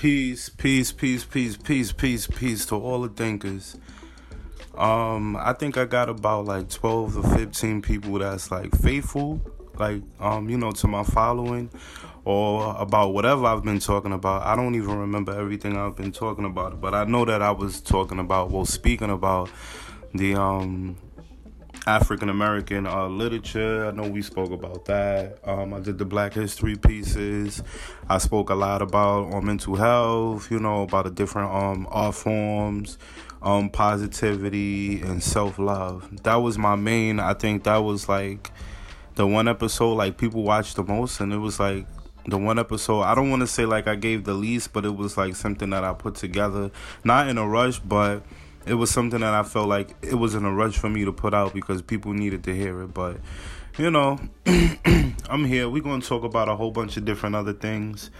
Peace, peace, peace, peace, peace, peace, peace to all the thinkers. Um, I think I got about like 12 or 15 people that's like faithful, like, um, you know, to my following or about whatever I've been talking about. I don't even remember everything I've been talking about, but I know that I was talking about, well, speaking about the, um, African American uh, literature. I know we spoke about that. Um, I did the Black History pieces. I spoke a lot about um, mental health. You know about the different um, art forms, um, positivity, and self love. That was my main. I think that was like the one episode like people watched the most, and it was like the one episode i don't want to say like i gave the least but it was like something that i put together not in a rush but it was something that I felt like it was in a rush for me to put out because people needed to hear it. But you know, I'm here. We're gonna talk about a whole bunch of different other things.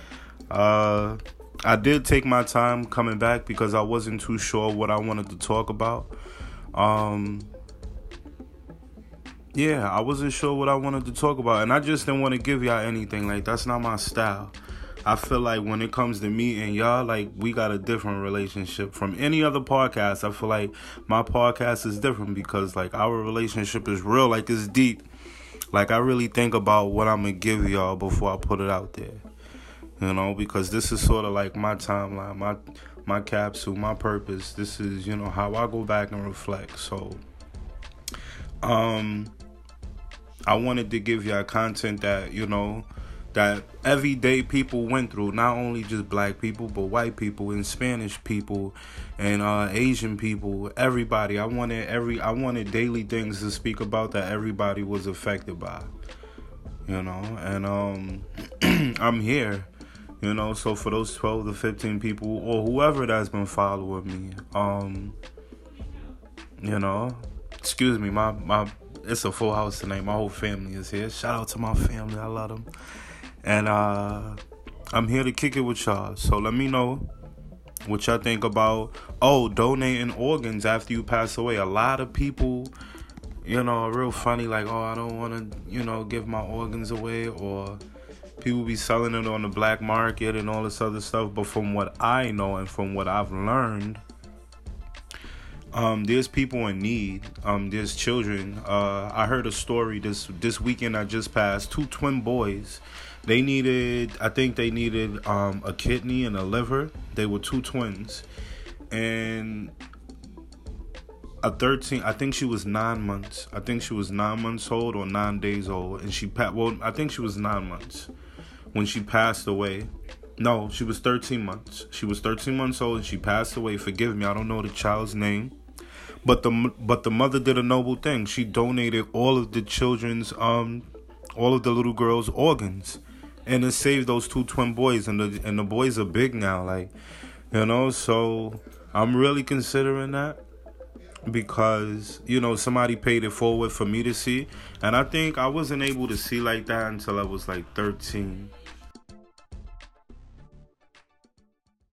Uh, I did take my time coming back because I wasn't too sure what I wanted to talk about. Um, yeah, I wasn't sure what I wanted to talk about, and I just didn't want to give y'all anything. Like that's not my style. I feel like when it comes to me and y'all, like we got a different relationship from any other podcast. I feel like my podcast is different because like our relationship is real, like it's deep. Like I really think about what I'm gonna give y'all before I put it out there. You know, because this is sort of like my timeline, my my capsule, my purpose. This is, you know, how I go back and reflect. So um I wanted to give y'all content that, you know, that everyday people went through not only just black people but white people and spanish people and uh, asian people everybody. I wanted every i wanted daily things to speak about that everybody was affected by you know? And um i'm here you know? So for those 12 to 15 people or whoever that's been following me um you know? Excuse me my my it's a full house tonight. My whole family is here. Shout out to my family. I love them and uh, I'm here to kick it with y'all. So let me know what y'all think about oh donating organs after you pass away. A lot of people, you know, are real funny like oh I don't want to you know give my organs away or people be selling it on the black market and all this other stuff. But from what I know and from what I've learned. Um, there's people in need. Um, there's children. Uh, I heard a story this this weekend I just passed. Two twin boys they needed, I think they needed um, a kidney and a liver. They were two twins, and a 13 i think she was nine months i think she was nine months old or nine days old and she passed well i think she was nine months when she passed away no she was 13 months she was 13 months old and she passed away forgive me i don't know the child's name but the but the mother did a noble thing. She donated all of the children's um all of the little girls organs. And it saved those two twin boys. And the and the boys are big now like you know? So i'm really considering that because you know somebody paid it forward for me to see. And i think i wasn't able to see like that until i was like 13